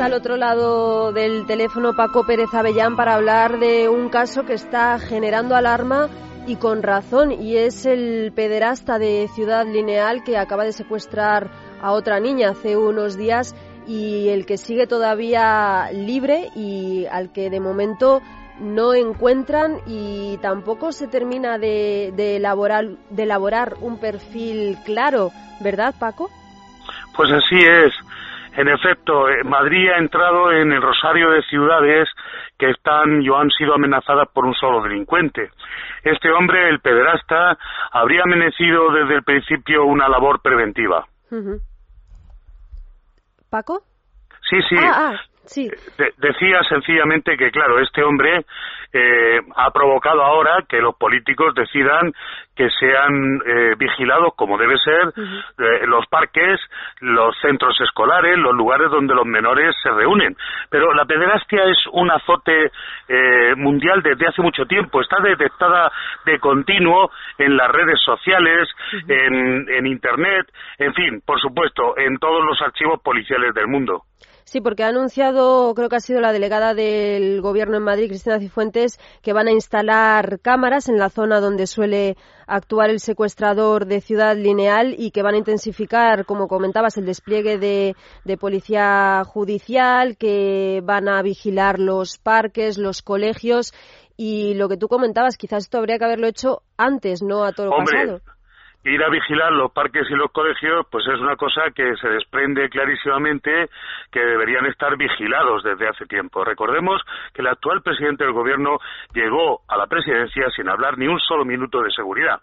Al otro lado del teléfono Paco Pérez Avellán para hablar de un caso que está generando alarma y con razón, y es el pederasta de Ciudad Lineal que acaba de secuestrar a otra niña hace unos días y el que sigue todavía libre y al que de momento no encuentran y tampoco se termina de, de, elaborar, de elaborar un perfil claro, ¿verdad, Paco? Pues así es. En efecto, eh, Madrid ha entrado en el rosario de ciudades que están o han sido amenazadas por un solo delincuente. Este hombre, el pederasta, habría amanecido desde el principio una labor preventiva. ¿Paco? Sí, sí. Ah, ah, sí. decía sencillamente que, claro, este hombre eh, ha provocado ahora que los políticos decidan que sean eh, vigilados como debe ser eh, los parques, los centros escolares, los lugares donde los menores se reúnen. Pero la pederastia es un azote mundial desde hace mucho tiempo. Está detectada de continuo en las redes sociales, en, en Internet, en fin, por supuesto, en todos los archivos policiales del mundo. Sí, porque ha anunciado, creo que ha sido la delegada del Gobierno en Madrid, Cristina Cifuentes, que van a instalar cámaras en la zona donde suele actuar el secuestrador de Ciudad Lineal y que van a intensificar, como comentabas, el despliegue de, policía judicial, que van a vigilar los parques, los colegios. Y lo que tú comentabas, quizás esto habría que haberlo hecho antes, no a todo pasado ir a vigilar los parques y los colegios, pues es una cosa que se desprende clarísimamente que deberían estar vigilados desde hace tiempo. Recordemos que el actual presidente del gobierno llegó a la presidencia sin hablar ni un solo minuto de seguridad.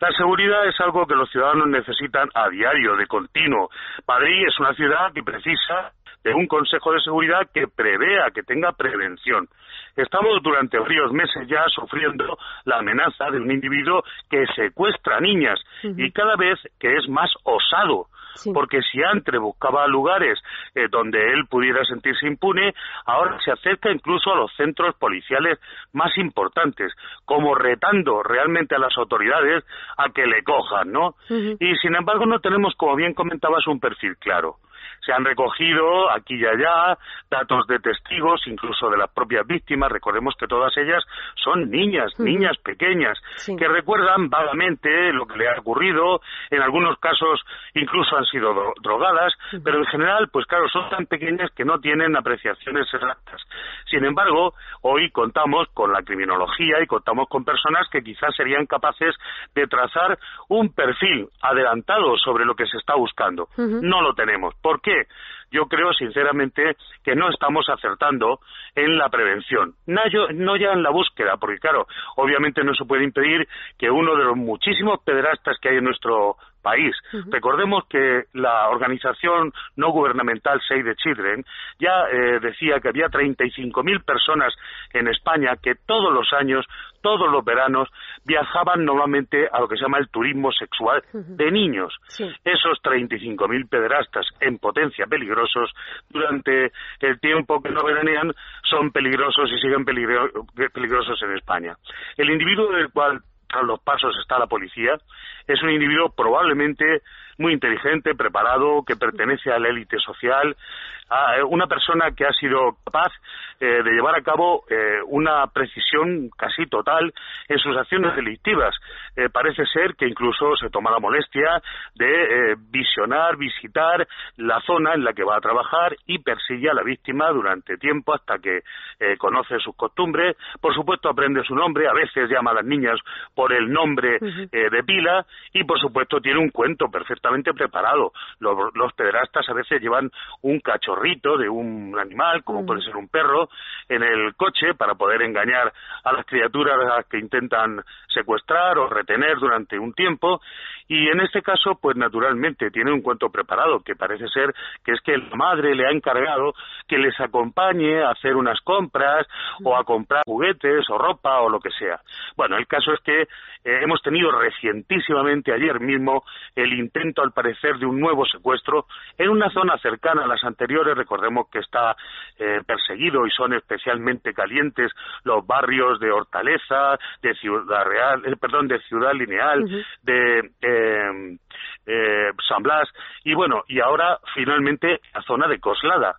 La seguridad es algo que los ciudadanos necesitan a diario, de continuo. Madrid es una ciudad que precisa de un Consejo de Seguridad que prevea, que tenga prevención. Estamos durante varios meses ya sufriendo la amenaza de un individuo que secuestra niñas y cada vez que es más osado. Porque si antes buscaba lugares eh, donde él pudiera sentirse impune, ahora se acerca incluso a los centros policiales más importantes, como retando realmente a las autoridades a que le cojan, ¿no? Y sin embargo no tenemos, como bien comentabas, un perfil claro. Se han recogido aquí y allá datos de testigos, incluso de las propias víctimas. Recordemos que todas ellas son niñas, niñas pequeñas, que recuerdan vagamente lo que le ha ocurrido. En algunos casos incluso han sido drogadas, pero en general, pues claro, son tan pequeñas que no tienen apreciaciones exactas. Sin embargo, hoy contamos con la criminología y contamos con personas que quizás serían capaces de trazar un perfil adelantado sobre lo que se está buscando. No lo tenemos. ¿Por qué? Yo creo sinceramente que no estamos acertando en la prevención, no, ya en la búsqueda, porque claro, obviamente no se puede impedir que uno de los muchísimos pederastas que hay en nuestro país. Recordemos que la organización no gubernamental Save the Children ya eh, decía que había 35.000 personas en España que todos los años, todos los veranos, viajaban normalmente a lo que se llama el turismo sexual de niños. Esos 35.000 pederastas en potencia peligrosos durante el tiempo que no veranean son peligrosos y siguen peligrosos en España. El individuo del cual a los pasos está la policía, es un individuo probablemente muy inteligente, preparado, que pertenece a la élite social, a una persona que ha sido capaz eh, de llevar a cabo eh, una precisión casi total en sus acciones delictivas. Eh, parece ser que incluso se toma la molestia de visionar, visitar la zona en la que va a trabajar y persigue a la víctima durante tiempo hasta que conoce sus costumbres. Por supuesto, aprende su nombre, a veces llama a las niñas por el nombre de pila y, por supuesto, tiene un cuento perfectamente perfectamente preparado. Los, los, pederastas a veces llevan un cachorrito de un animal, como mm. puede ser un perro, en el coche para poder engañar a las criaturas a las que intentan secuestrar o retener durante un tiempo. Y en este caso, pues naturalmente tiene un cuento preparado, que parece ser que es que la madre le ha encargado que les acompañe a hacer unas compras o a comprar juguetes o ropa o lo que sea. Bueno, el caso es que eh, hemos tenido recientísimamente ayer mismo el intento, al parecer, de un nuevo secuestro en una zona cercana a las anteriores. Recordemos que está eh, perseguido y son especialmente calientes los barrios de Hortaleza, de Ciudad Real, eh, perdón, de Ciudad Lineal, de San Blas y bueno, y ahora finalmente la zona de Coslada.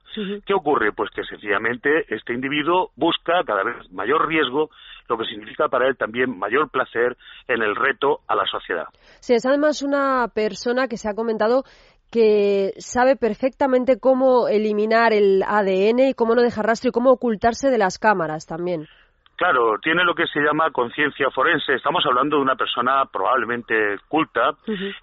¿Qué ocurre? Pues que sencillamente este individuo busca cada vez mayor riesgo lo que significa para él también mayor placer en el reto a la sociedad. Sí, es además una persona que se ha comentado que sabe perfectamente cómo eliminar el ADN y cómo no dejar rastro y cómo ocultarse de las cámaras también. Claro, tiene lo que se llama conciencia forense. Estamos hablando de una persona probablemente culta,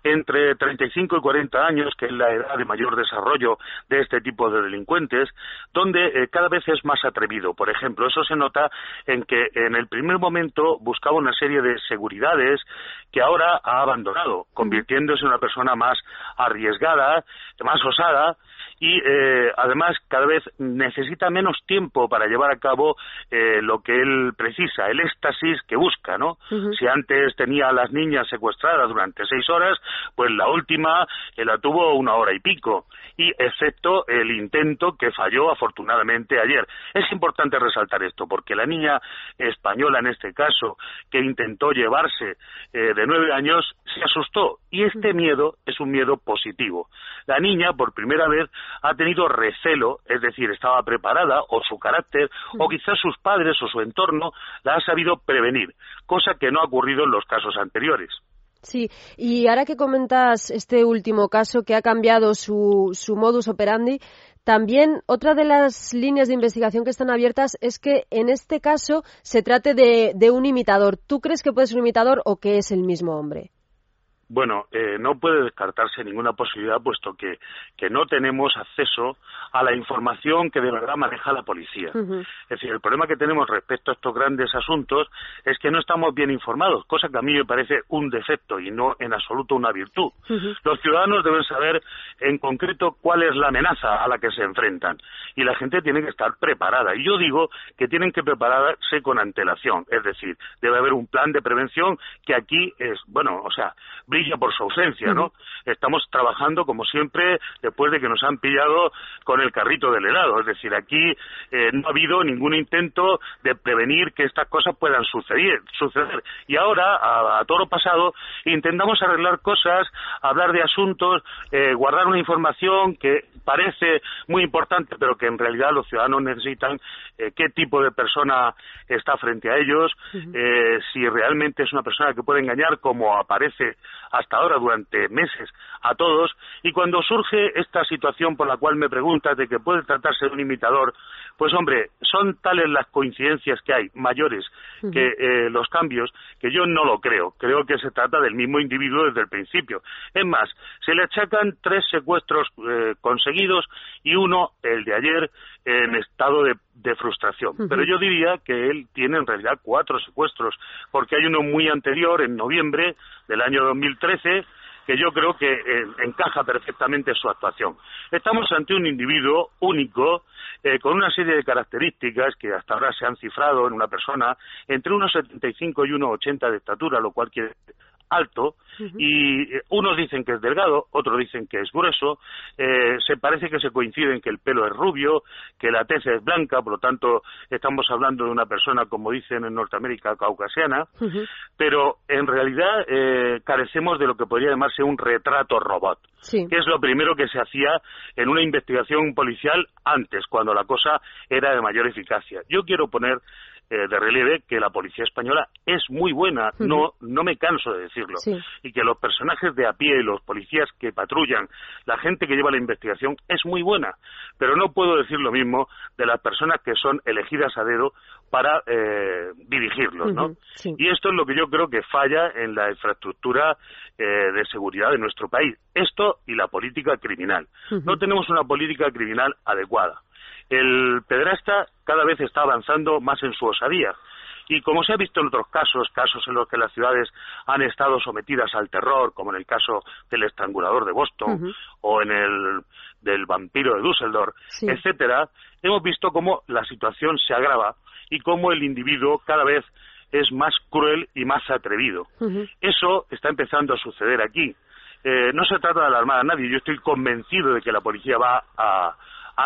entre 35 y 40 años, que es la edad de mayor desarrollo de este tipo de delincuentes, donde eh, cada vez es más atrevido. Por ejemplo, eso se nota en que en el primer momento buscaba una serie de seguridades que ahora ha abandonado, convirtiéndose en una persona más arriesgada, más osada y eh, además cada vez necesita menos tiempo para llevar a cabo eh, lo que él precisa, el éxtasis que busca, ¿no? Si antes tenía a las niñas secuestradas durante seis horas, pues la última eh, la tuvo una hora y pico, y excepto el intento que falló afortunadamente ayer. Es importante resaltar esto, porque la niña española en este caso, que intentó llevarse de nueve años, se asustó, y este miedo es un miedo positivo. La niña, por primera vez, ha tenido recelo, es decir, estaba preparada, o su carácter, o quizás sus padres o su entorno la ha sabido prevenir, cosa que no ha ocurrido en los casos anteriores. Sí, y ahora que comentas este último caso que ha cambiado su, su modus operandi, también otra de las líneas de investigación que están abiertas es que en este caso se trate de, de un imitador. ¿Tú crees que puede ser un imitador o que es el mismo hombre? Bueno, eh, no puede descartarse ninguna posibilidad puesto que, que, no tenemos acceso a la información que de verdad maneja la policía. Es decir, el problema que tenemos respecto a estos grandes asuntos es que no estamos bien informados, cosa que a mí me parece un defecto y no en absoluto una virtud. Los ciudadanos deben saber en concreto cuál es la amenaza a la que se enfrentan y la gente tiene que estar preparada. Y yo digo que tienen que prepararse con antelación, es decir, debe haber un plan de prevención que aquí es, bueno, o sea, por su ausencia, ¿no? Estamos trabajando, como siempre, después de que nos han pillado con el carrito del helado. Es decir, aquí eh, no ha habido ningún intento de prevenir que estas cosas puedan suceder. suceder. Y ahora, a, toro pasado, intentamos arreglar cosas, hablar de asuntos, eh, guardar una información que parece muy importante, pero que en realidad los ciudadanos necesitan eh, qué tipo de persona está frente a ellos, si realmente es una persona que puede engañar, como aparece hasta ahora durante meses a todos y cuando surge esta situación por la cual me preguntas de que puede tratarse de un imitador, pues hombre, son tales las coincidencias que hay, mayores que eh, los cambios, que yo no lo creo. Creo que se trata del mismo individuo desde el principio. Es más, se le achacan tres secuestros eh, conseguidos y uno, el de ayer, en estado de, frustración. Pero yo diría que él tiene en realidad cuatro secuestros, porque hay uno muy anterior, en noviembre del año 2013, que yo creo que eh, encaja perfectamente su actuación. Estamos ante un individuo único, eh, con una serie de características que hasta ahora se han cifrado en una persona entre unos 75 y unos 80 de estatura, lo cual quiere alto y eh, unos dicen que es delgado, otros dicen que es grueso, eh, se parece que se coincide en que el pelo es rubio, que la tez es blanca, por lo tanto estamos hablando de una persona, como dicen en Norteamérica, caucasiana, pero en realidad eh, carecemos de lo que podría llamarse un retrato robot, que es lo primero que se hacía en una investigación policial antes, cuando la cosa era de mayor eficacia. Yo quiero poner eh, de relieve que la policía española es muy buena, no, no me canso de decirlo, y que los personajes de a pie, los policías que patrullan, la gente que lleva la investigación es muy buena, pero no puedo decir lo mismo de las personas que son elegidas a dedo para eh, dirigirlos, ¿no? Y esto es lo que yo creo que falla en la infraestructura eh, de seguridad de nuestro país. Esto y la política criminal. No tenemos una política criminal adecuada el pederasta cada vez está avanzando más en su osadía. Y como se ha visto en otros casos, casos en los que las ciudades han estado sometidas al terror, como en el caso del estrangulador de Boston o en el del vampiro de Düsseldorf, etcétera, hemos visto cómo la situación se agrava y cómo el individuo cada vez es más cruel y más atrevido. Eso está empezando a suceder aquí. Eh, no se trata de alarmar a nadie. Yo estoy convencido de que la policía va a,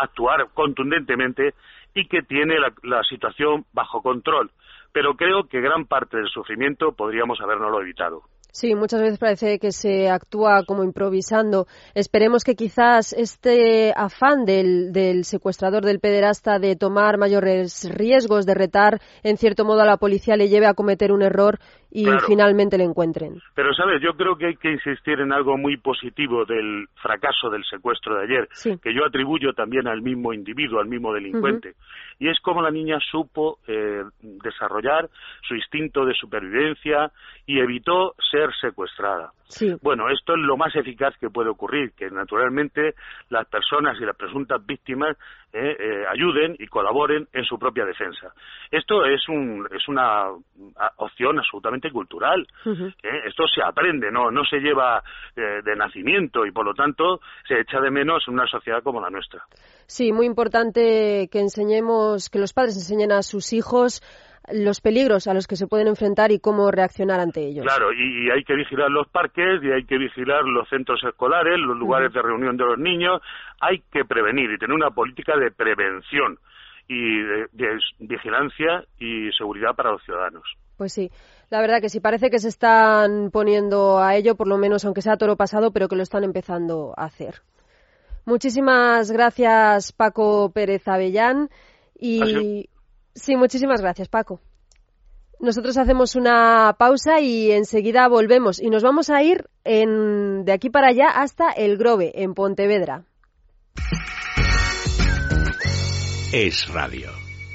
actuar contundentemente y que tiene la, situación bajo control. Pero creo que gran parte del sufrimiento podríamos habernoslo evitado. Sí, muchas veces parece que se actúa como improvisando. Esperemos que quizás este afán del, del, secuestrador, del pederasta, de tomar mayores riesgos, de retar en cierto modo a la policía, le lleve a cometer un error y finalmente le encuentren. Pero, ¿sabes? Yo creo que hay que insistir en algo muy positivo del fracaso del secuestro de ayer, que yo atribuyo también al mismo individuo, al mismo delincuente. Y es como la niña supo eh, desarrollar su instinto de supervivencia y evitó ser secuestrada. Bueno, esto es lo más eficaz que puede ocurrir, que naturalmente las personas y las presuntas víctimas eh, eh, ayuden y colaboren en su propia defensa. Esto es, un, es una opción absolutamente cultural. ¿eh? Esto se aprende, no, no se lleva de nacimiento y por lo tanto se echa de menos en una sociedad como la nuestra. Sí, muy importante que enseñemos, que los padres enseñen a sus hijos los peligros a los que se pueden enfrentar y cómo reaccionar ante ellos. Claro, y, hay que vigilar los parques y hay que vigilar los centros escolares, los lugares de reunión de los niños. Hay que prevenir y tener una política de prevención y de, vigilancia y seguridad para los ciudadanos. Pues sí, la verdad que sí, parece que se están poniendo a ello, por lo menos aunque sea toro pasado, pero que lo están empezando a hacer. Muchísimas gracias, Paco Pérez Avellán. Y Sí, muchísimas gracias, Paco. Nosotros hacemos una pausa y enseguida volvemos y nos vamos a ir en, de aquí para allá hasta El Grove, en Pontevedra. Es Radio.